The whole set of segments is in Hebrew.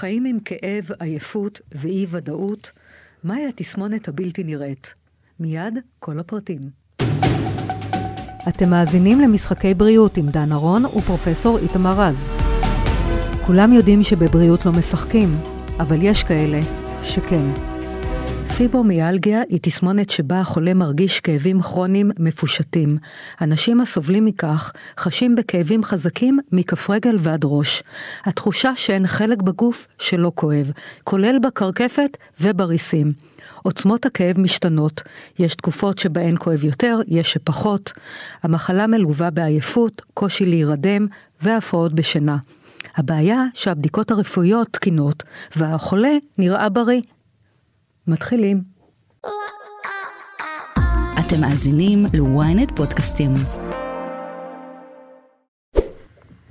חיים עם כאב, עייפות ואי ודאות, מהי התסמונת הבלתי נראית? מיד כל הפרטים. אתם מאזינים למשחקי בריאות עם דן ארון ופרופסור איתמר רז. כולם יודעים שבבריאות לא משחקים, אבל יש כאלה שכן. פיברומיאלגיה היא תסמונת שבה החולה מרגיש כאבים כרוניים מפושטים. אנשים הסובלים מכך חשים בכאבים חזקים מכף רגל ועד ראש. התחושה שאין חלק בגוף שלא כואב, כולל בקרקפת ובריסים. עוצמות הכאב משתנות, יש תקופות שבהן כואב יותר, יש שפחות. המחלה מלווה בעייפות, קושי להירדם והפרעות בשינה. הבעיה שהבדיקות הרפואיות תקינות והחולה נראה בריא. מתחילים. אתם מאזינים ל-ynet פודקאסטים.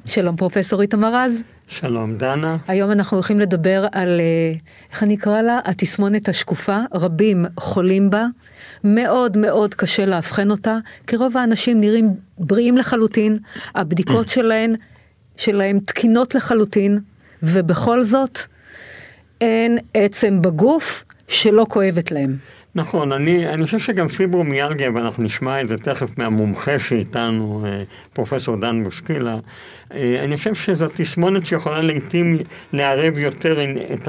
שלום פרופסור איתמר רז. שלום דנה. היום אנחנו הולכים לדבר על, אה, איך אני אקרא לה? התסמונת השקופה. רבים חולים בה. מאוד מאוד קשה לאבחן אותה, כי רוב האנשים נראים בריאים לחלוטין, הבדיקות שלהם, שלהם תקינות לחלוטין, ובכל זאת אין עצם בגוף שלא כואבת להם. נכון, אני, אני חושב שגם פיברומיאלגיה, ואנחנו נשמע את זה תכף מהמומחה שאיתנו, אה, פרופסור דן בוסקילה, אני חושב שזו תסמונת שיכולה לעיתים לערב יותר את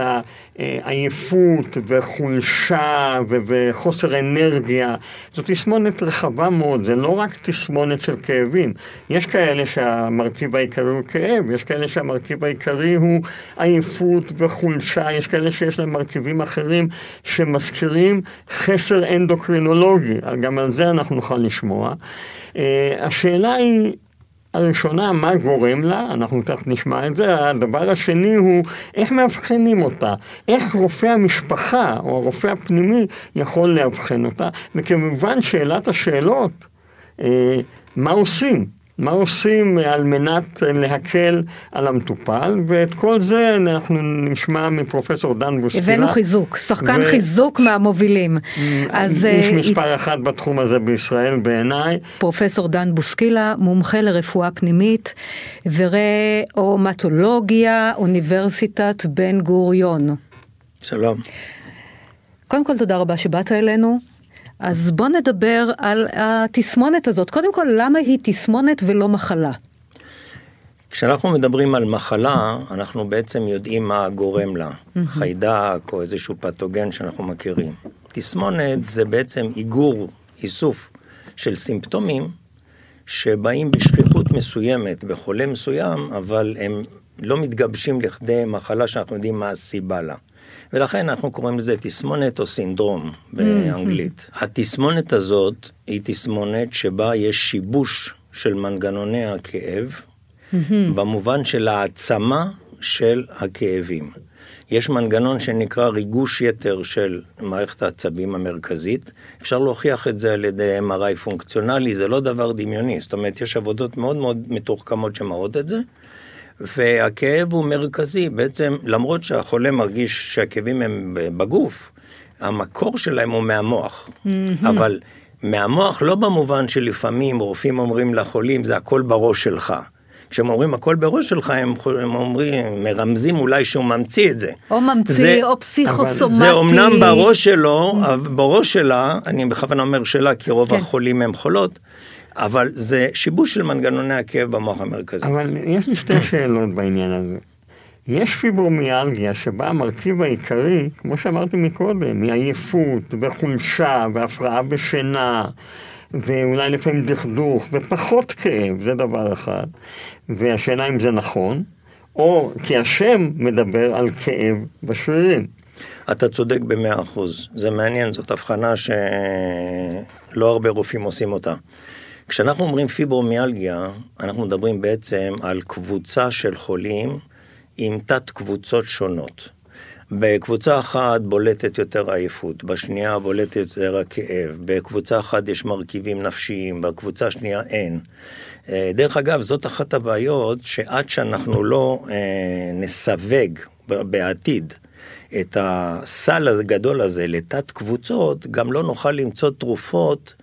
העייפות וחולשה וחוסר אנרגיה. זו תסמונת רחבה מאוד, זה לא רק תסמונת של כאבים. יש כאלה שהמרכיב העיקרי הוא כאב, יש כאלה שהמרכיב העיקרי הוא עייפות וחולשה, יש כאלה שיש להם מרכיבים אחרים שמזכירים חסר אנדוקרינולוגי, גם על זה אנחנו נוכל לשמוע. אה, השאלה היא... הראשונה, מה גורם לה, אנחנו תכף נשמע את זה, הדבר השני הוא איך מאבחנים אותה, איך רופא המשפחה או הרופא הפנימי יכול לאבחן אותה, וכמובן שאלת השאלות, אה, מה עושים? מה עושים על מנת להקל על המטופל, ואת כל זה אנחנו נשמע מפרופסור דן בוסקילה. הבאנו חיזוק, שחקן ו... חיזוק מהמובילים. אז איש uh, מספר אחת בתחום הזה בישראל בעיניי. פרופסור דן בוסקילה, מומחה לרפואה פנימית וראומטולוגיה, אוניברסיטת בן גוריון. שלום. קודם כל תודה רבה שבאת אלינו. אז בוא נדבר על התסמונת הזאת. קודם כל, למה היא תסמונת ולא מחלה? כשאנחנו מדברים על מחלה, אנחנו בעצם יודעים מה גורם לה. חיידק או איזשהו פתוגן שאנחנו מכירים. תסמונת זה בעצם איגור, איסוף של סימפטומים שבאים בשכיחות מסוימת בחולה מסוים, אבל הם לא מתגבשים לכדי מחלה שאנחנו יודעים מה הסיבה לה. ולכן אנחנו קוראים לזה תסמונת או סינדרום באנגלית. Mm-hmm. התסמונת הזאת היא תסמונת שבה יש שיבוש של מנגנוני הכאב, mm-hmm. במובן של העצמה של הכאבים. יש מנגנון שנקרא ריגוש יתר של מערכת העצבים המרכזית. אפשר להוכיח את זה על ידי MRI פונקציונלי, זה לא דבר דמיוני. זאת אומרת, יש עבודות מאוד מאוד מתוחכמות שמראות את זה. והכאב הוא מרכזי, בעצם למרות שהחולה מרגיש שהכאבים הם בגוף, המקור שלהם הוא מהמוח. אבל מהמוח לא במובן שלפעמים רופאים אומרים לחולים זה הכל בראש שלך. כשהם אומרים הכל בראש שלך, הם, הם אומרים, מרמזים אולי שהוא ממציא את זה. או ממציא, זה, או פסיכוסומטי. זה אומנם בראש שלו, mm. בראש שלה, אני בכוונה אומר שלה, כי רוב כן. החולים הם חולות, אבל זה שיבוש של מנגנוני הכאב במוח המרכזי. אבל יש לי שתי שאלות בעניין הזה. יש פיברומיאלגיה שבה המרכיב העיקרי, כמו שאמרתי מקודם, היא עייפות וחולשה והפרעה בשינה ואולי לפעמים דכדוך ופחות כאב, זה דבר אחד. והשאלה אם זה נכון, או כי השם מדבר על כאב בשרירים. אתה צודק במאה אחוז, זה מעניין, זאת הבחנה שלא הרבה רופאים עושים אותה. כשאנחנו אומרים פיברומיאלגיה, אנחנו מדברים בעצם על קבוצה של חולים עם תת קבוצות שונות. בקבוצה אחת בולטת יותר עייפות, בשנייה בולטת יותר הכאב, בקבוצה אחת יש מרכיבים נפשיים, בקבוצה השנייה אין. אה, דרך אגב, זאת אחת הבעיות שעד שאנחנו לא אה, נסווג בעתיד את הסל הגדול הזה לתת קבוצות, גם לא נוכל למצוא תרופות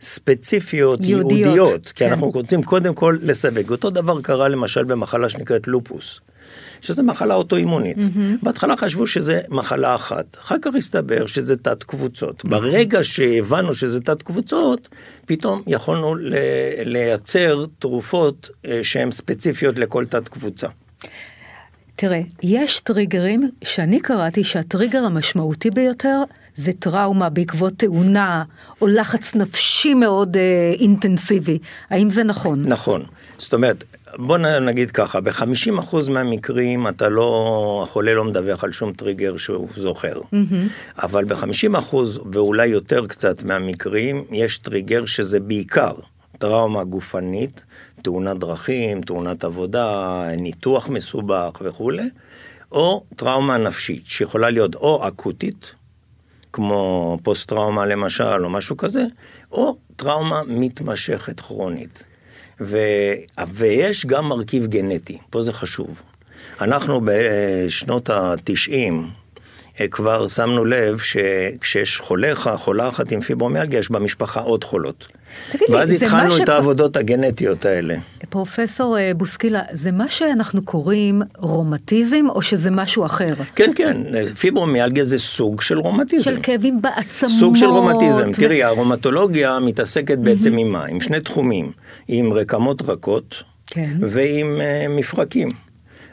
ספציפיות, יהודיות, יהודיות כי כן. אנחנו רוצים קודם כל לסווג. אותו דבר קרה למשל במחלה שנקראת לופוס. שזה מחלה אוטואימונית. בהתחלה חשבו שזה מחלה אחת, אחר כך הסתבר שזה תת קבוצות. ברגע שהבנו שזה תת קבוצות, פתאום יכולנו ל- לייצר תרופות אה, שהן ספציפיות לכל תת קבוצה. תראה, יש טריגרים שאני קראתי שהטריגר המשמעותי ביותר זה טראומה בעקבות תאונה או לחץ נפשי מאוד אה, אינטנסיבי. האם זה נכון? נכון. זאת אומרת, בוא נגיד ככה, ב-50% מהמקרים אתה לא, החולה לא מדווח על שום טריגר שהוא זוכר. אבל ב-50% ואולי יותר קצת מהמקרים, יש טריגר שזה בעיקר טראומה גופנית, תאונת דרכים, תאונת עבודה, ניתוח מסובך וכולי, או טראומה נפשית, שיכולה להיות או אקוטית, כמו פוסט טראומה למשל, או משהו כזה, או טראומה מתמשכת כרונית. ו... ויש גם מרכיב גנטי, פה זה חשוב. אנחנו בשנות ה-90 כבר שמנו לב שכשיש חולה, חולה אחת עם פיברומיאלגיה, יש במשפחה עוד חולות. תגיד לי, ואז זה התחלנו מה את העבודות הגנטיות האלה. פרופסור אה, בוסקילה, זה מה שאנחנו קוראים רומטיזם או שזה משהו אחר? כן, כן, פיברומיאלגיה זה סוג של רומטיזם. של כאבים בעצמות. סוג של רומטיזם. ו- תראי, הרומטולוגיה מתעסקת בעצם עם מה? עם שני תחומים. עם רקמות רכות כן. ועם uh, מפרקים.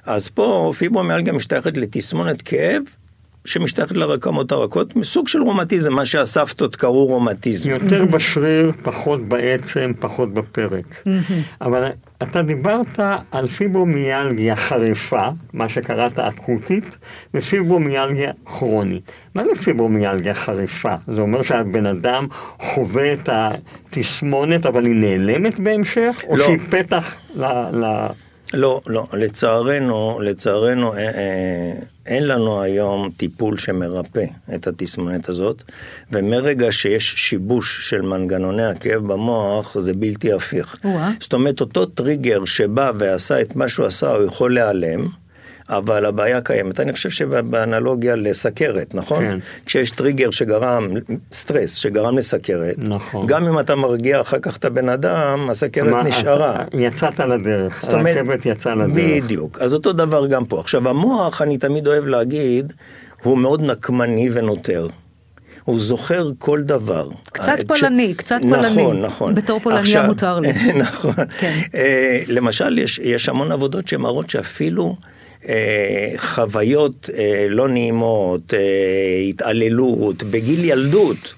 אז פה פיברומיאלגיה משתייכת לתסמונת כאב שמשתייכת לרקמות הרכות, מסוג של רומטיזם, מה שהסבתות קראו רומטיזם. יותר בשריר, פחות בעצם, פחות בפרק. אבל אתה דיברת על פיברומיאלגיה חריפה, מה שקראת אקוטית, ופיברומיאלגיה כרונית. מה זה פיברומיאלגיה חריפה? זה אומר שהבן אדם חווה את התסמונת, אבל היא נעלמת בהמשך? או לא. שהיא פתח ל... ל... לא, לא, לצערנו, לצערנו אה, אה, אין לנו היום טיפול שמרפא את התסמונת הזאת, ומרגע שיש שיבוש של מנגנוני הכאב במוח, זה בלתי הפיך. זאת אומרת, אותו טריגר שבא ועשה את מה שהוא עשה, הוא יכול להיעלם. אבל הבעיה קיימת. אני חושב שבאנלוגיה לסכרת, נכון? כן. כשיש טריגר שגרם, סטרס, שגרם לסכרת, נכון. גם אם אתה מרגיע אחר כך את הבן אדם, הסכרת מה, נשארה. יצאת לדרך, זאת אומרת, הרכבת יצאה לדרך. בדיוק. אז אותו דבר גם פה. עכשיו, המוח, אני תמיד אוהב להגיד, הוא מאוד נקמני ונותר. הוא זוכר כל דבר. קצת אה, פולני, קצת נכון, פולני. נכון. בתור פולניה עכשיו- מותר לי. נכון. כן. אה, למשל, יש, יש המון עבודות שמראות שאפילו חוויות אה, לא נעימות, אה, התעללות, בגיל ילדות,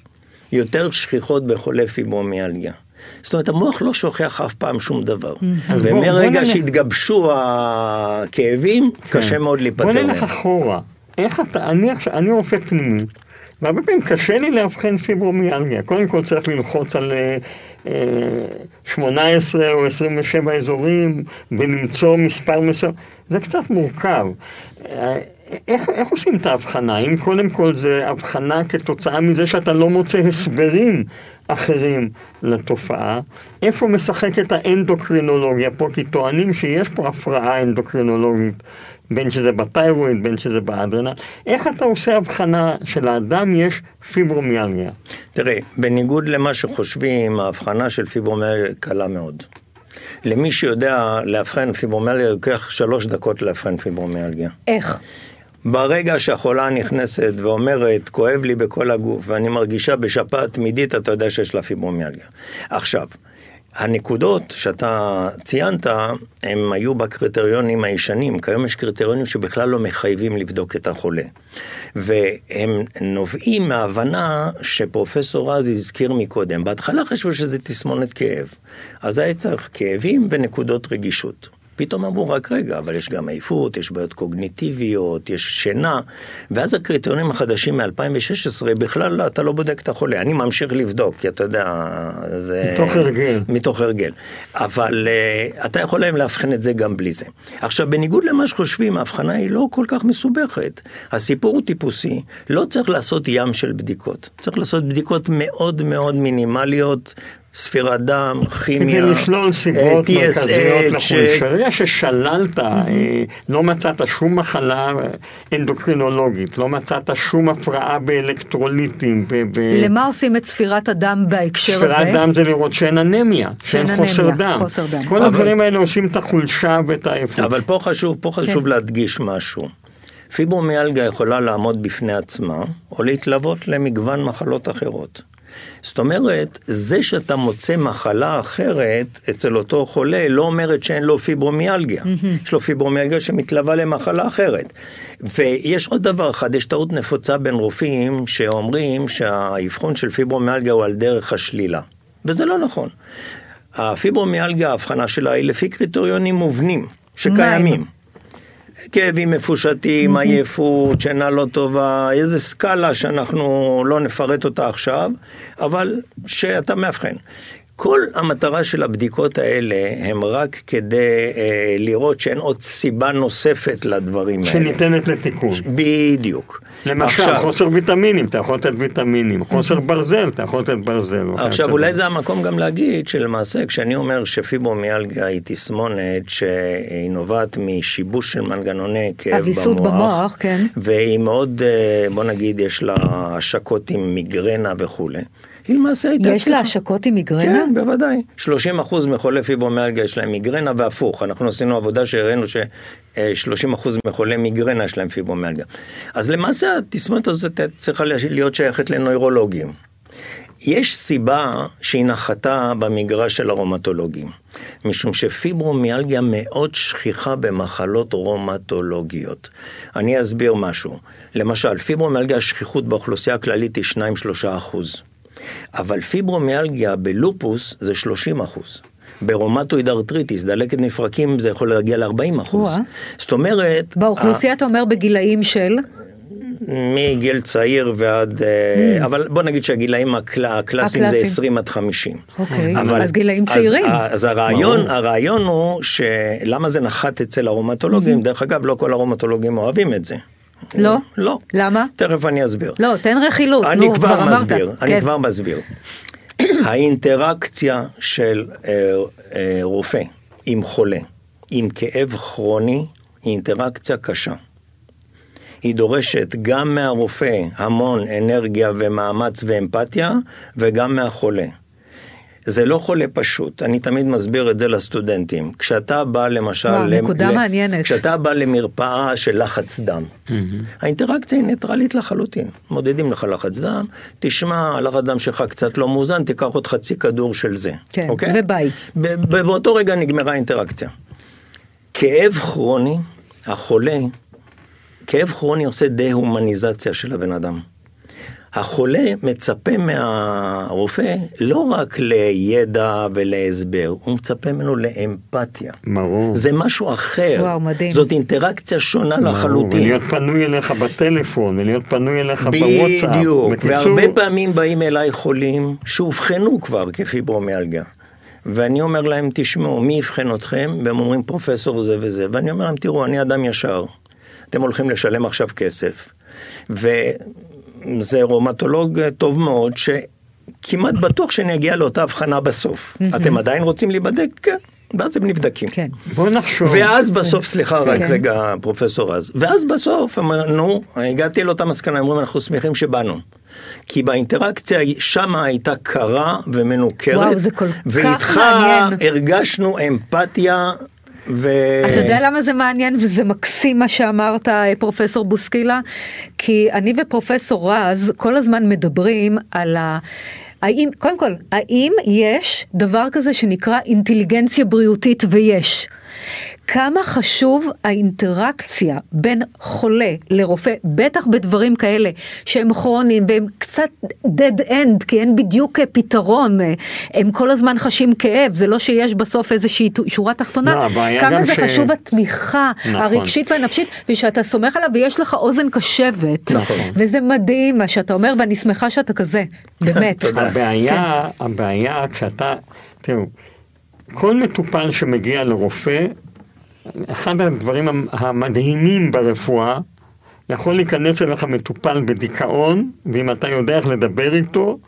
יותר שכיחות בחולי פיברומיאלגיה. זאת אומרת, המוח לא שוכח אף פעם שום דבר. בוא ומרגע שהתגבשו הכאבים, קשה מאוד להיפטר כן. בוא. נלך אחורה. איך אתה, אני אני רופא פנימי, והרבה פעמים קשה לי לאבחן פיברומיאלגיה. קודם כל צריך ללחוץ על אה, אה, 18 או 27 אזורים ולמצוא מספר מסוים. זה קצת מורכב. איך, איך עושים את ההבחנה? אם קודם כל זה הבחנה כתוצאה מזה שאתה לא מוצא הסברים אחרים לתופעה, איפה משחקת האנדוקרינולוגיה פה? כי טוענים שיש פה הפרעה אנדוקרינולוגית, בין שזה בתיירואיד, בין שזה באדרנל. איך אתה עושה הבחנה שלאדם יש פיברומיאלגיה? תראה, בניגוד למה שחושבים, ההבחנה של פיברומיאלגיה קלה מאוד. למי שיודע לאבחן פיברומיאלגיה, לוקח שלוש דקות לאבחן פיברומיאלגיה. איך? ברגע שהחולה נכנסת ואומרת, כואב לי בכל הגוף ואני מרגישה בשפעת תמידית, אתה יודע שיש לה פיברומיאלגיה. עכשיו, הנקודות שאתה ציינת, הם היו בקריטריונים הישנים, כיום יש קריטריונים שבכלל לא מחייבים לבדוק את החולה. והם נובעים מההבנה שפרופסור רז הזכיר מקודם. בהתחלה חשבו שזה תסמונת כאב, אז היה צריך כאבים ונקודות רגישות. פתאום אמרו, רק רגע, אבל יש גם עייפות, יש בעיות קוגניטיביות, יש שינה, ואז הקריטריונים החדשים מ-2016, בכלל אתה לא בודק את החולה. אני ממשיך לבדוק, כי אתה יודע, זה... מתוך הרגל. מתוך הרגל. אבל uh, אתה יכול להם לאבחן את זה גם בלי זה. עכשיו, בניגוד למה שחושבים, ההבחנה היא לא כל כך מסובכת. הסיפור הוא טיפוסי, לא צריך לעשות ים של בדיקות. צריך לעשות בדיקות מאוד מאוד מינימליות. ספירת דם, כימיה, כדי לשלול סיבות אה, מרכזיות לחולי. ברגע ששללת, אה, לא מצאת שום מחלה אנדוקרינולוגית, לא מצאת שום הפרעה באלקטרוליטים. ב- ב- למה עושים את ספירת הדם בהקשר הזה? ספירת דם זה לראות שאין אנמיה, שאין חוסר דם. חוסר דם. כל אבל- הדברים האלה עושים את החולשה ואת העייפות. אבל פה חשוב, פה חשוב כן. להדגיש משהו. פיברומיאלגיה יכולה לעמוד בפני עצמה, או להתלוות למגוון מחלות אחרות. זאת אומרת, זה שאתה מוצא מחלה אחרת אצל אותו חולה, לא אומרת שאין לו פיברומיאלגיה. יש לו פיברומיאלגיה שמתלווה למחלה אחרת. ויש עוד דבר אחד, יש טעות נפוצה בין רופאים שאומרים שהאבחון של פיברומיאלגיה הוא על דרך השלילה. וזה לא נכון. הפיברומיאלגיה, ההבחנה שלה היא לפי קריטריונים מובנים, שקיימים. כאבים מפושטים, עייפות, שינה לא טובה, איזה סקאלה שאנחנו לא נפרט אותה עכשיו, אבל שאתה מאבחן. כל המטרה של הבדיקות האלה הם רק כדי אה, לראות שאין עוד סיבה נוספת לדברים האלה. שניתנת לתיקון. בדיוק. למשל, עכשיו- חוסר ויטמינים, אתה יכול לתת ויטמינים, חוסר ברזל, אתה יכול לתת ברזל. עכשיו. אולי זה המקום גם להגיד שלמעשה כשאני אומר שפיברומיאלגיה היא תסמונת שהיא נובעת משיבוש של מנגנוני כאב אביסות במוח, במוח, כן. והיא מאוד, אה, בוא נגיד, יש לה השקות עם מיגרנה וכולי. היא למעשה הייתה יש לה השקות עם מיגרנה? כן, בוודאי. 30% מחולי פיברומיאלגיה יש להם מיגרנה והפוך. אנחנו עשינו עבודה שהראינו ש-30% מחולי מיגרנה יש להם פיברומיאלגיה. אז למעשה התסמונת הזאת צריכה להיות שייכת לנוירולוגים. יש סיבה שהיא נחתה במגרש של הרומטולוגים, משום שפיברומיאלגיה מאוד שכיחה במחלות רומטולוגיות. אני אסביר משהו. למשל, פיברומיאלגיה השכיחות באוכלוסייה הכללית היא 2-3 אחוז. אבל פיברומיאלגיה בלופוס זה 30 אחוז. ברומטואיד ארטריטיס, דלקת מפרקים, זה יכול להגיע ל-40 אחוז. זאת אומרת... באוכלוסייה אתה אומר בגילאים של? מגיל צעיר ועד, אה, אבל בוא נגיד שהגילאים הקל- הקלאסיים זה הקלאסיים. 20 עד 50. אוקיי, אבל- אז גילאים צעירים. אז הרעיון, ברור. הרעיון הוא שלמה זה נחת אצל הרומטולוגים, דרך אגב לא כל הרומטולוגים אוהבים את זה. לא? לא. למה? תכף אני אסביר. לא, תן רכילות, אני נו, כבר אמרת. מסביר, אני כן. כבר מסביר. האינטראקציה של אה, אה, רופא עם חולה, עם כאב כרוני, היא אינטראקציה קשה. היא דורשת גם מהרופא המון אנרגיה ומאמץ ואמפתיה, וגם מהחולה. זה לא חולה פשוט, אני תמיד מסביר את זה לסטודנטים. כשאתה בא למשל... וואו, למ- נקודה ל- מעניינת. כשאתה בא למרפאה של לחץ דם, האינטראקציה היא ניטרלית לחלוטין. מודדים לך לחץ דם, תשמע, הלחץ דם שלך קצת לא מאוזן, תיקח עוד חצי כדור של זה. כן, אוקיי? וביי. ב- באותו רגע נגמרה האינטראקציה. כאב כרוני, החולה, כאב כרוני עושה דה-הומניזציה של הבן אדם. החולה מצפה מהרופא לא רק לידע ולהסבר, הוא מצפה ממנו לאמפתיה. ברור. זה משהו אחר. וואו, מדהים. זאת אינטראקציה שונה ברור, לחלוטין. ולהיות פנוי אליך בטלפון, ולהיות פנוי אליך בוואטסאפ. בדיוק, בקיצור, והרבה פעמים באים אליי חולים שאובחנו כבר כפיברומיאלגיה. ואני אומר להם, תשמעו, מי אבחן אתכם? והם אומרים, פרופסור זה וזה. ואני אומר להם, תראו, אני אדם ישר. אתם הולכים לשלם עכשיו כסף. וזה רומטולוג טוב מאוד, שכמעט בטוח שאני אגיע לאותה הבחנה בסוף. אתם עדיין רוצים להיבדק? כן. ואז הם נבדקים. כן. בוא נחשוב. ואז בסוף, סליחה, רק כן. רגע, פרופסור רז, ואז בסוף אמרנו, הגעתי לאותה מסקנה, אומרים, אנחנו שמחים שבאנו. כי באינטראקציה שמה הייתה קרה ומנוכרת, וואו, זה כל כך ואיתך מעניין. הרגשנו אמפתיה. ו... אתה יודע למה זה מעניין וזה מקסים מה שאמרת אה, פרופסור בוסקילה? כי אני ופרופסור רז כל הזמן מדברים על ה... האם, קודם כל, האם יש דבר כזה שנקרא אינטליגנציה בריאותית ויש? כמה חשוב האינטראקציה בין חולה לרופא, בטח בדברים כאלה שהם כרוניים והם קצת dead end, כי אין בדיוק פתרון, הם כל הזמן חשים כאב, זה לא שיש בסוף איזושהי שורה תחתונה, לא, כמה זה ש- חשוב התמיכה נכון. הרגשית והנפשית, ושאתה סומך עליו ויש לך אוזן קשבת, נכון. וזה מדהים מה שאתה אומר, ואני שמחה שאתה כזה, באמת. הבעיה, הבעיה כשאתה, תראו, כל מטופל שמגיע לרופא, אחד הדברים המ- המדהימים ברפואה, יכול להיכנס אליך מטופל בדיכאון, ואם אתה יודע איך לדבר איתו,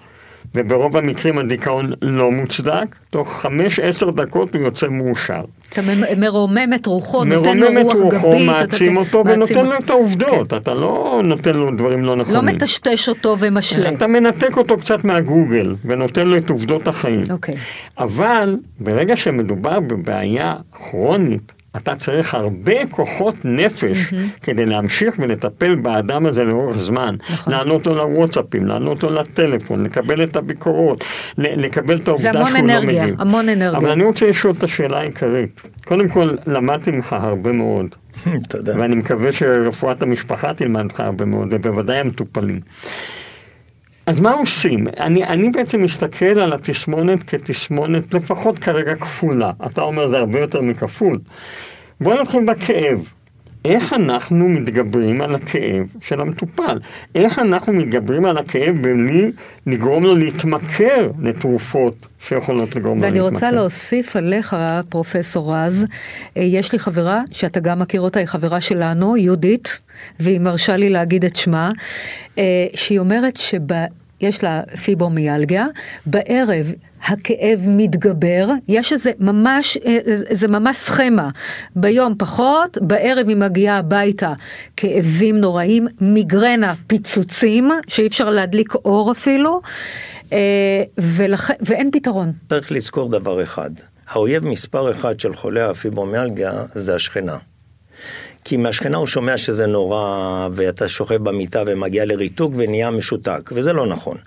וברוב המקרים הדיכאון לא מוצדק, תוך חמש עשר דקות הוא יוצא מאושר. אתה מרומם את רוחו, נותן לו מרומם את רוח רוחו, גבית. מעצים אתה- אותו מעצים ונותן לו. את העובדות, כן. אתה לא נותן לו דברים לא נכונים. לא מטשטש אותו ומשלה. אתה מנתק אותו קצת מהגוגל ונותן לו את עובדות החיים. אוקיי. אבל ברגע שמדובר בבעיה כרונית, אתה צריך הרבה כוחות נפש כדי להמשיך ולטפל באדם הזה לאורך זמן. נכון. לענות לו לוואטסאפים, לענות לו לטלפון, לקבל את הביקורות, לקבל את העובדה המון שהוא לא אנרגיה, מגיב. המון אנרגיה. אבל אני רוצה לשאול את השאלה העיקרית. קודם כל, למדתי ממך הרבה מאוד. תודה. ואני מקווה שרפואת המשפחה תלמד ממך הרבה מאוד, ובוודאי המטופלים. אז מה עושים? אני, אני בעצם מסתכל על התסמונת כתסמונת לפחות כרגע כפולה. אתה אומר זה הרבה יותר מכפול. בואו נתחיל בכאב. איך אנחנו מתגברים על הכאב של המטופל? איך אנחנו מתגברים על הכאב בלי לגרום לו להתמכר לתרופות שיכולות לגרום לו ואני להתמכר? רוצה להוסיף עליך, פרופסור רז, אה, יש לי חברה, שאתה גם מכיר אותה, היא חברה שלנו, יהודית, והיא מרשה לי להגיד את שמה, אה, שהיא אומרת שיש לה פיברומיאלגיה, בערב הכאב מתגבר, יש איזה ממש, אה, זה ממש סכמה, ביום פחות, בערב היא מגיעה הביתה, כאבים נוראים, מיגרנה, פיצוצים, שאי אפשר להדליק אור אפילו, אה, ולכ... ואין פתרון. צריך לזכור דבר אחד, האויב מספר אחד של חולי הפיברומיאלגיה זה השכנה. כי מהשכנה הוא שומע שזה נורא, ואתה שוכב במיטה ומגיע לריתוק ונהיה משותק, וזה לא נכון.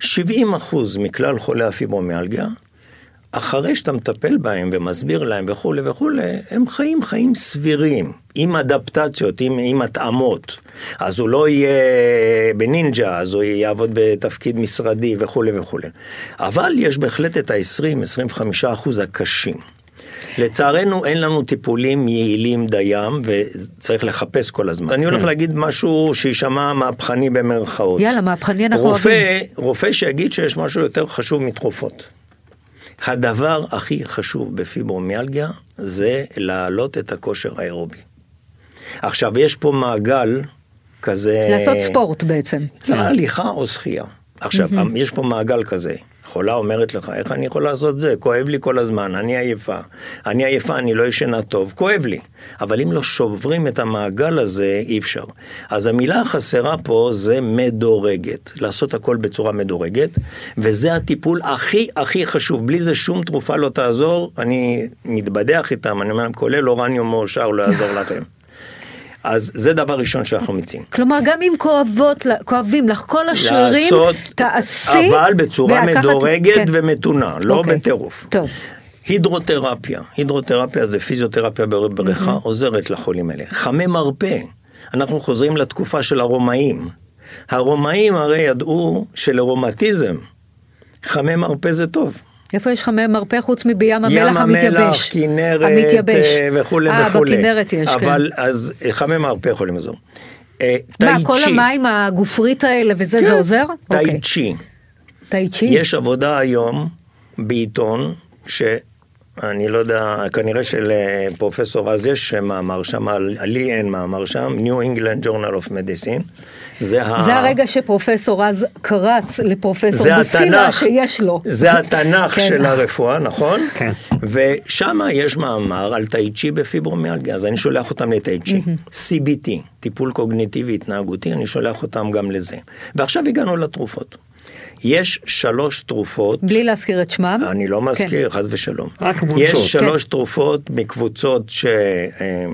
70 אחוז מכלל חולי הפיברומיאלגיה, אחרי שאתה מטפל בהם ומסביר להם וכולי וכולי, הם חיים חיים סבירים, עם אדפטציות, עם, עם התאמות. אז הוא לא יהיה בנינג'ה, אז הוא יעבוד בתפקיד משרדי וכולי וכולי. אבל יש בהחלט את ה-20-25 אחוז הקשים. לצערנו אין לנו טיפולים יעילים דיים וצריך לחפש כל הזמן. אני הולך להגיד משהו שיישמע מהפכני במרכאות. יאללה, מהפכני אנחנו רופא, אוהבים. רופא שיגיד שיש משהו יותר חשוב מתרופות. הדבר הכי חשוב בפיברומיאלגיה זה להעלות את הכושר האירובי. עכשיו יש פה מעגל כזה... לעשות ספורט בעצם. הליכה או שחייה. עכשיו, יש פה מעגל כזה. חולה אומרת לך, איך אני יכול לעשות זה? כואב לי כל הזמן, אני עייפה. אני עייפה, אני לא ישנה טוב, כואב לי. אבל אם לא שוברים את המעגל הזה, אי אפשר. אז המילה החסרה פה זה מדורגת. לעשות הכל בצורה מדורגת, וזה הטיפול הכי הכי חשוב. בלי זה שום תרופה לא תעזור. אני מתבדח איתם, אני אומר להם, כולל אורניום מאושר, לא יעזור לכם. אז זה דבר ראשון שאנחנו מציעים. כלומר, גם אם כואבות, כואבים לך כל השרירים, לעשות, תעשי. אבל בצורה ולקחת- מדורגת כן. ומתונה, לא אוקיי. בטירוף. טוב. הידרותרפיה, הידרותרפיה זה פיזיותרפיה בבריכה, עוזרת לחולים האלה. חמי מרפא, אנחנו חוזרים לתקופה של הרומאים. הרומאים הרי ידעו שלרומטיזם, חמי מרפא זה טוב. איפה יש חמי מרפא חוץ מבים ים המלח המתייבש? המלח, כנרת המתייבש. אה, וכולי אה, וכולי. בכנרת יש, כן. אבל אז חמי מרפא יכולים לעזור. אה, מה, כל. המים הגופרית האלה וזה, כן, זה עוזר? טאי אוקיי. צ'י. טאי צ'י? יש עבודה היום בעיתון, שאני לא יודע, כנראה שלפרופסור רז יש מאמר שם, לי אין מאמר שם, New England Journal of Medicine. זה, ה... זה הרגע שפרופסור רז קרץ לפרופסור זה בוסקילה התנ"ך, שיש לו. זה התנ"ך כן. של הרפואה, נכון? כן. ושם יש מאמר על טאי-צ'י בפיברומיאלגיה, אז אני שולח אותם לטאי-צ'י. CBT, טיפול קוגניטיבי התנהגותי, אני שולח אותם גם לזה. ועכשיו הגענו לתרופות. יש שלוש תרופות, בלי להזכיר את שמם. אני לא כן. מזכיר, חס ושלום. רק קבוצות. יש שלוש כן. תרופות מקבוצות ש... אה,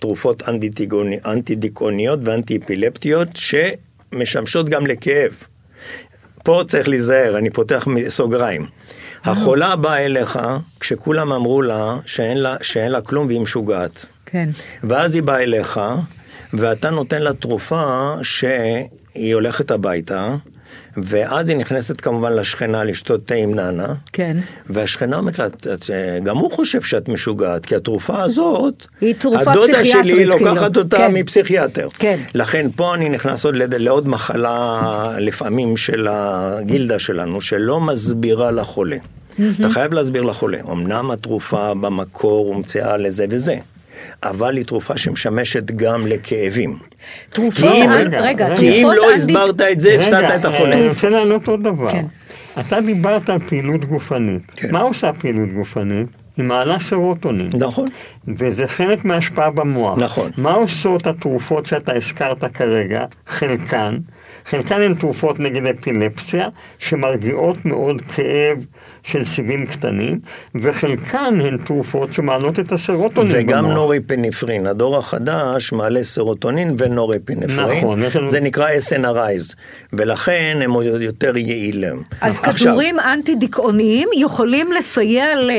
תרופות אנטי-דיכאוני- אנטי-דיכאוניות ואנטי-אפילפטיות שמשמשות גם לכאב. פה צריך להיזהר, אני פותח סוגריים. החולה באה אליך כשכולם אמרו לה שאין לה, שאין לה כלום והיא משוגעת. כן. ואז היא באה אליך, ואתה נותן לה תרופה שהיא הולכת הביתה, ואז היא נכנסת כמובן לשכנה לשתות תה עם נאנה, כן. והשכנה אומרת לה, "את- את- גם הוא חושב שאת משוגעת, כי התרופה הזאת, היא תרופה הדודה שלי פסיכיאטרית, לוקחת כאילו. אותה כן. מפסיכיאטר. כן. לכן פה אני נכנס עוד לד- לעוד מחלה לפעמים של הגילדה שלנו, שלא מסבירה לחולה. אתה חייב להסביר לחולה, אמנם התרופה במקור הומצאה לזה וזה, אבל היא תרופה שמשמשת גם לכאבים. תרופות, רגע. כי אם לא הסברת את זה, הפסדת את רגע, החולה. אני רוצה להעלות עוד דבר. כן. אתה דיברת על פעילות גופנית. כן. מה עושה פעילות גופנית? היא מעלה סרוטונין. נכון. וזה חלק מההשפעה במוח. נכון. מה עושות התרופות שאתה הזכרת כרגע? חלקן. חלקן הן תרופות נגד אפילפסיה, שמרגיעות מאוד כאב של סיבים קטנים, וחלקן הן תרופות שמעלות את הסרוטונין וגם במוח. נוריפנפרין, הדור החדש מעלה סרוטונין ונוריפנפרין, נכון, זה נקרא SNRIs, ולכן הם עוד יותר יעילים. אז עכשיו, כדורים אנטי דיכאוניים יכולים לסייע ל...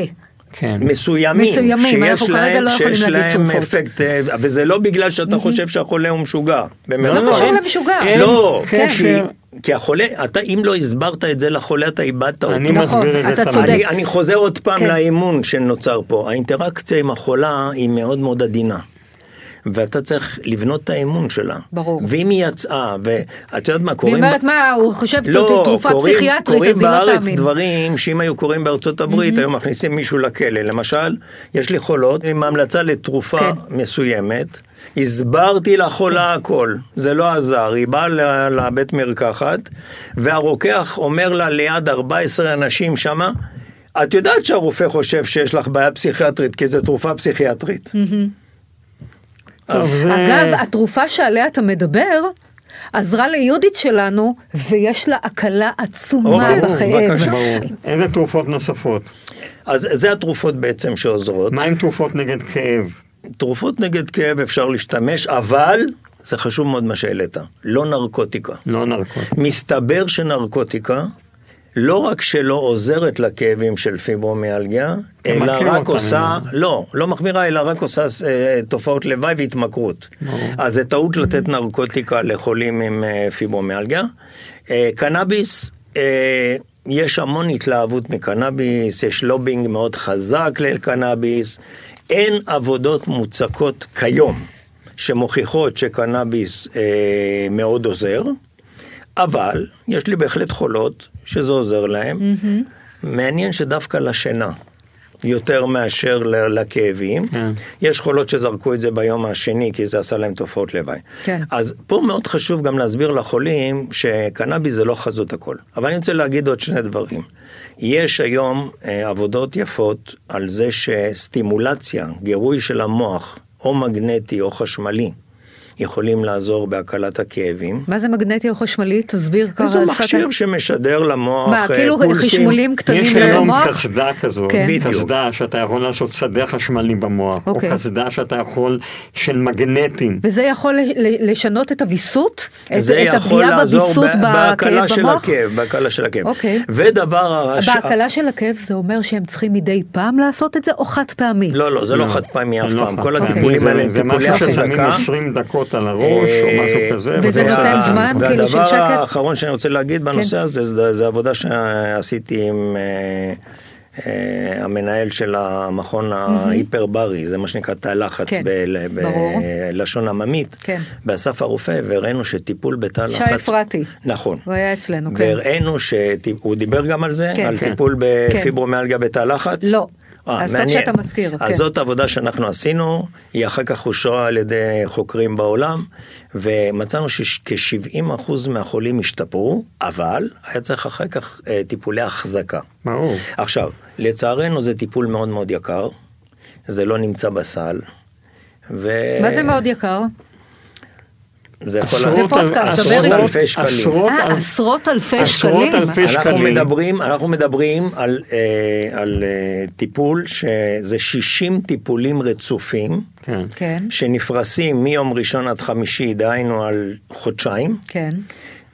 כן. מסוימים, מסוימים, שיש אנחנו כרגע להם, לא יכולים שיש להגיד להם תרופות. אפקט, אה, וזה לא בגלל שאתה חושב שהחולה הוא משוגע. לא קשור אין- למשוגע. אין לא, כן. כי, קשר. כי החולה, אתה אם לא הסברת את זה לחולה אתה איבדת אותו. אני נכון, מסביר את אתה זה צודק. תמיד. אני, אני חוזר עוד פעם כן. לאמון שנוצר פה. האינטראקציה עם החולה היא מאוד מאוד עדינה. ואתה צריך לבנות את האמון שלה. ברור. ואם היא יצאה, ואת יודעת מה, והיא קוראים... אומרת, מה, הוא חושב לא, תרופה קוראים, פסיכיאטרית, קוראים אז היא לא בארץ תאמין. דברים שאם היו קוראים בארצות הברית, היו מכניסים מישהו לכלא. למשל, יש לי חולות עם המלצה לתרופה כן. מסוימת. הסברתי לחולה הכל, זה לא עזר, היא באה לבית מרקחת, והרוקח אומר לה ליד 14 אנשים שמה, את יודעת שהרופא חושב שיש לך בעיה פסיכיאטרית, כי זו תרופה פסיכיאטרית. זה- אגב, התרופה שעליה אתה מדבר, עזרה ליהודית שלנו, ויש לה הקלה עצומה אוקיי. בבקשה. ברור. איזה תרופות נוספות? אז זה התרופות בעצם שעוזרות. מה עם תרופות נגד כאב? תרופות נגד כאב אפשר להשתמש, אבל זה חשוב מאוד מה שהעלית, לא נרקוטיקה. לא נרקות. מסתבר שנרקוטיקה לא רק שלא עוזרת לכאבים של פיברומיאלגיה, אלא רק עושה, אני לא, לא מחמירה, אלא רק עושה אה, תופעות לוואי והתמכרות. אז זה טעות לתת נרקוטיקה לחולים עם אה, פיברומיאלגיה. אה, קנאביס, אה, יש המון התלהבות מקנאביס, יש לובינג מאוד חזק לקנאביס. אין עבודות מוצקות כיום שמוכיחות שקנאביס אה, מאוד עוזר. אבל יש לי בהחלט חולות שזה עוזר להם. מעניין שדווקא לשינה. יותר מאשר לכאבים. כן. יש חולות שזרקו את זה ביום השני כי זה עשה להם תופעות לוואי. כן. אז פה מאוד חשוב גם להסביר לחולים שקנאביס זה לא חזות הכל. אבל אני רוצה להגיד עוד שני דברים. יש היום אה, עבודות יפות על זה שסטימולציה, גירוי של המוח, או מגנטי או חשמלי, יכולים לעזור בהקלת הכאבים. מה זה מגנטי או חשמלי? תסביר ככה. זה על מכשיר שפת- שמשדר למוח מה, אה, כאילו פולסים. חשמולים קטנים יש היום במוח? קסדה כזאת, כן. בדיוק. קסדה שאתה יכול לעשות שדה חשמלי במוח, או אוקיי. קסדה שאתה יכול של מגנטים. וזה יכול לשנות את הוויסות? את- זה את יכול הפגיעה לעזור בוויסות בהקלה של במוח? הכאב, בהקלה של הכאב. אוקיי. ודבר הש... בהקלה של הכאב זה אומר שהם צריכים מדי פעם לעשות את זה, או חד פעמי? לא, לא, זה לא חד פעמי אף זה לא פעם. כל. הטיפולים זה- האלה הם זה טיפולי משהו ששמים החזקה. 20 דקות על הראש, או אה, משהו כזה. וזה נותן זמן? כאילו, של והדבר שקט? כן. האחרון שאני רוצה להגיד בנושא הזה, זה, זה עבודה שעשיתי עם אה, אה, המנהל של המכון ההיפרברי, זה מה שנקרא תא לחץ כן. בלשון עממית, כן. באסף הרופא, והראינו שטיפול בתא לחץ... שי אפרתי. נכון. הוא היה אצלנו, כן. והראינו שהוא דיבר גם על זה, כן. על כן. טיפול בפיברומיאלגיה בתא לחץ? לא. אה, אז טוב מעניין. שאתה מזכיר, אז כן. זאת עבודה שאנחנו עשינו, היא אחר כך אושרה על ידי חוקרים בעולם, ומצאנו שכ-70% מהחולים השתפרו, אבל היה צריך אחר כך אה, טיפולי החזקה. ברור. עכשיו, לצערנו זה טיפול מאוד מאוד יקר, זה לא נמצא בסל. ו... מה זה מאוד יקר? זה יכול עשרות זה על- פודקאסט, עשרות אלפי שקלים. עשרות אה, על- עשרות אלפי עשרות שקלים? אלפי אנחנו שקלים. מדברים, אנחנו מדברים על, אה, על אה, טיפול שזה 60 טיפולים רצופים. כן, שנפרסים מיום ראשון עד חמישי, דהיינו על חודשיים, כן.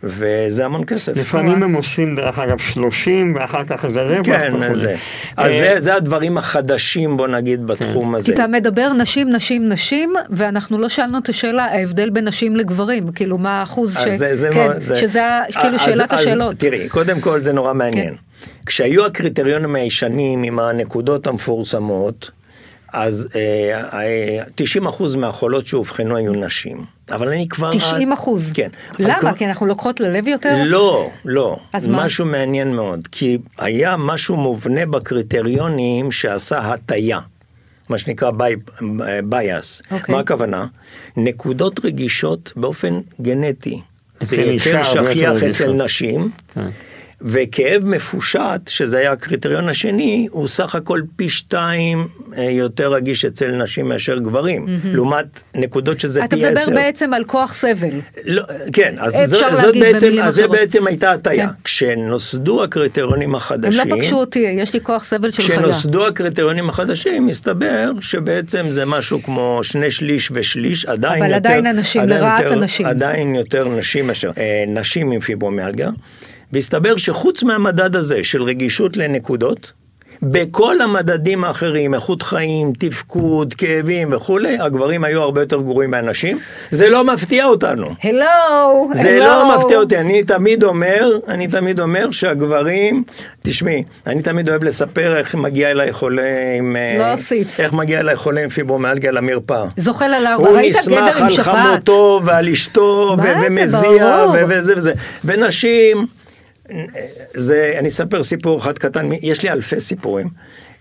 וזה המון כסף. לפעמים הם עושים דרך אגב 30 ואחר כך איזה רווח כן. זה. אז אה, זה, זה הדברים החדשים, בוא נגיד, בתחום הזה. כי אתה מדבר נשים, נשים, נשים, ואנחנו לא שאלנו את השאלה, ההבדל בין נשים לגברים, כאילו מה האחוז ש... אז זה, זה כן, זה- שזה ה- כאילו אז- שאלת אז השאלות. כן. תראי, קודם כל זה נורא מעניין. כשהיו הקריטריונים הישנים עם הנקודות המפורסמות, אז אה, אה, 90% מהחולות שאובחנו היו נשים. אבל אני כבר... 90 אחוז. כן. למה? כבר- כי אנחנו לוקחות ללב יותר? לא, לא. אז מה? משהו מעניין מאוד. כי היה משהו מובנה בקריטריונים שעשה הטיה. מה שנקרא bias. אוקיי. מה הכוונה? נקודות רגישות באופן גנטי. זה יותר שכיח. אצל נשים. כן. וכאב מפושט, שזה היה הקריטריון השני, הוא סך הכל פי שתיים אה, יותר רגיש אצל נשים מאשר גברים, mm-hmm. לעומת נקודות שזה אתה פי עשר. מדבר בעצם על כוח סבל. לא, כן, אז זו, זאת להגיד בעצם, אז זה. בעצם הייתה הטעיה. כן. כשנוסדו הקריטריונים הם החדשים, לא פגשו אותי, יש לי כוח סבל של חיה. כשנוסדו הקריטריונים החדשים, מסתבר שבעצם זה משהו כמו שני שליש ושליש, עדיין אבל יותר... עדיין הנשים, עדיין לרעת יותר- הנשים. עדיין יותר נשים מאשר אה, נשים עם פיברומיאלגיה. והסתבר שחוץ מהמדד הזה של רגישות לנקודות, בכל המדדים האחרים, איכות חיים, תפקוד, כאבים וכולי, הגברים היו הרבה יותר גרועים מהנשים. זה לא מפתיע אותנו. הלו, זה לא מפתיע אותי, אני תמיד אומר, אני תמיד אומר שהגברים, תשמעי, אני תמיד אוהב לספר איך מגיע אליי חולה עם... אה, לא אוסיף. איך מגיע אליי חולה עם פיברומיאלגיה למרפאה. זוחל על הוא ראית נסמך גבר עם על שפעת? חמותו ועל אשתו מה ו- זה, ומזיע וזה וזה. ונשים, זה, אני אספר סיפור אחד קטן, יש לי אלפי סיפורים.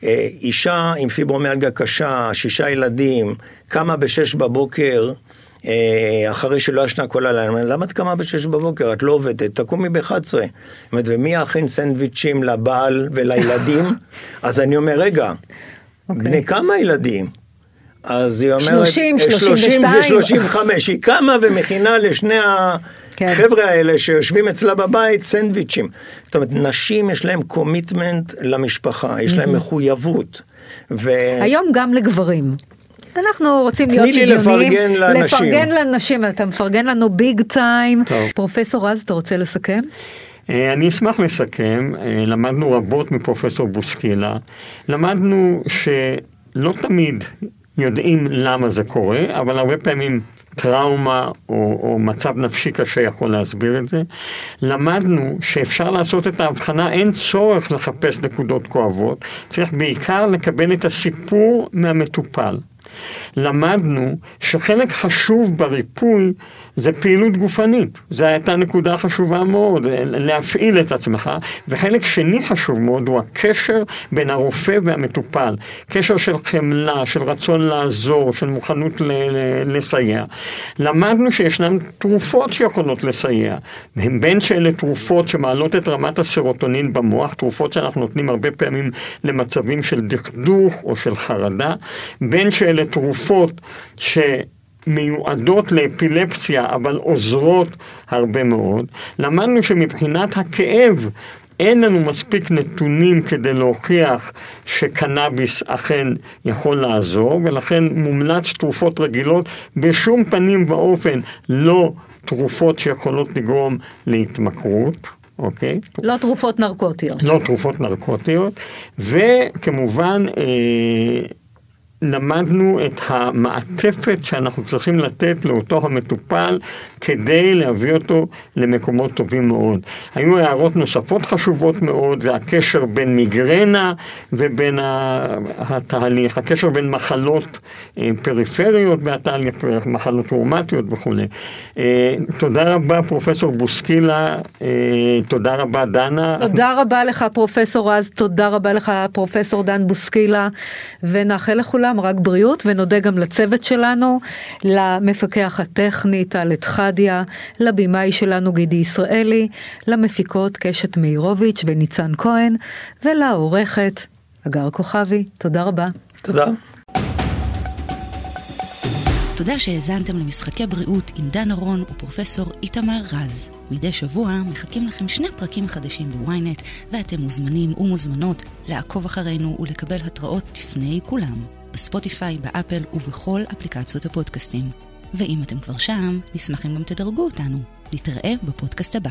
אה, אישה עם פיברומיאלגיה קשה, שישה ילדים, קמה בשש בבוקר, אה, אחרי שלא ישנה כל הלילה, למה את קמה בשש בבוקר? את לא עובדת, תקומי ב-11. זאת אומרת, ומי יכין סנדוויצ'ים לבעל ולילדים? אז אני אומר, רגע, אוקיי. בני כמה ילדים? אז היא אומרת, 30, "אה, 32. ו-35, היא קמה ומכינה לשני כן. החבר'ה האלה שיושבים אצלה בבית סנדוויצ'ים. זאת אומרת, נשים יש להם קומיטמנט למשפחה, יש להם מחויבות. ו... היום גם לגברים. אנחנו רוצים להיות תני לי שוויוניים. לפרגן לנשים. לפרגן לנשים, אתה מפרגן לנו ביג טיים. טוב. פרופסור רז, אתה רוצה לסכם? אה, אני אשמח לסכם, אה, למדנו רבות מפרופסור בוסקילה, למדנו שלא תמיד יודעים למה זה קורה, אבל הרבה פעמים טראומה או, או מצב נפשי קשה יכול להסביר את זה. למדנו שאפשר לעשות את ההבחנה, אין צורך לחפש נקודות כואבות, צריך בעיקר לקבל את הסיפור מהמטופל. למדנו שחלק חשוב בריפוי זה פעילות גופנית. זו הייתה נקודה חשובה מאוד, להפעיל את עצמך. וחלק שני חשוב מאוד הוא הקשר בין הרופא והמטופל. קשר של חמלה, של רצון לעזור, של מוכנות לסייע. למדנו שישנן תרופות שיכולות לסייע. בין שאלה תרופות שמעלות את רמת הסרוטונין במוח, תרופות שאנחנו נותנים הרבה פעמים למצבים של דכדוך או של חרדה, בין שאלה תרופות ש... מיועדות לאפילפסיה, אבל עוזרות הרבה מאוד. למדנו שמבחינת הכאב, אין לנו מספיק נתונים כדי להוכיח שקנאביס אכן יכול לעזור, ולכן מומלץ תרופות רגילות, בשום פנים ואופן לא תרופות שיכולות לגרום להתמכרות. אוקיי? לא תרופות נרקוטיות. לא תרופות נרקוטיות, וכמובן אה, למדנו את המעטפת שאנחנו צריכים לתת לאותו המטופל כדי להביא אותו למקומות טובים מאוד. היו הערות נוספות חשובות מאוד, והקשר בין מיגרנה ובין התהליך, הקשר בין מחלות אה, פריפריות והתהליך, מחלות טראומטיות וכולי. אה, תודה רבה פרופסור בוסקילה, אה, תודה רבה דנה. תודה רבה לך פרופסור רז, תודה רבה לך פרופסור דן בוסקילה, ונאחל לכולם רק בריאות, ונודה גם לצוות שלנו, למפקח הטכני טל חדיה, לבימאי שלנו גידי ישראלי, למפיקות קשת מאירוביץ' וניצן כהן, ולעורכת אגר כוכבי, תודה רבה. תודה. תודה שהאזנתם למשחקי בריאות עם דן אורון ופרופסור איתמר רז. מדי שבוע מחכים לכם שני פרקים חדשים בוויינט, ואתם מוזמנים ומוזמנות לעקוב אחרינו ולקבל התראות לפני כולם, בספוטיפיי, באפל ובכל אפליקציות הפודקאסטים. ואם אתם כבר שם, נשמח אם גם תדרגו אותנו. נתראה בפודקאסט הבא.